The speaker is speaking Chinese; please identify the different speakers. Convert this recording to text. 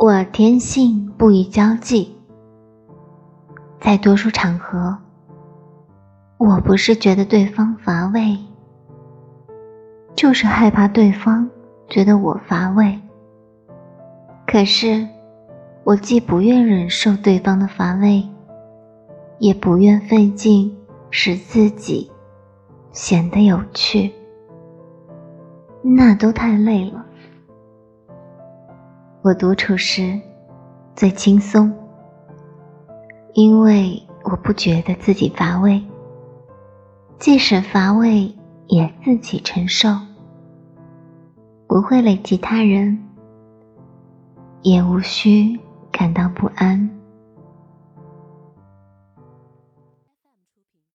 Speaker 1: 我天性不宜交际，在多数场合，我不是觉得对方乏味，就是害怕对方觉得我乏味。可是，我既不愿忍受对方的乏味，也不愿费劲使自己显得有趣，那都太累了。我独处时最轻松，因为我不觉得自己乏味，即使乏味也自己承受，不会累及他人。也无需感到不安。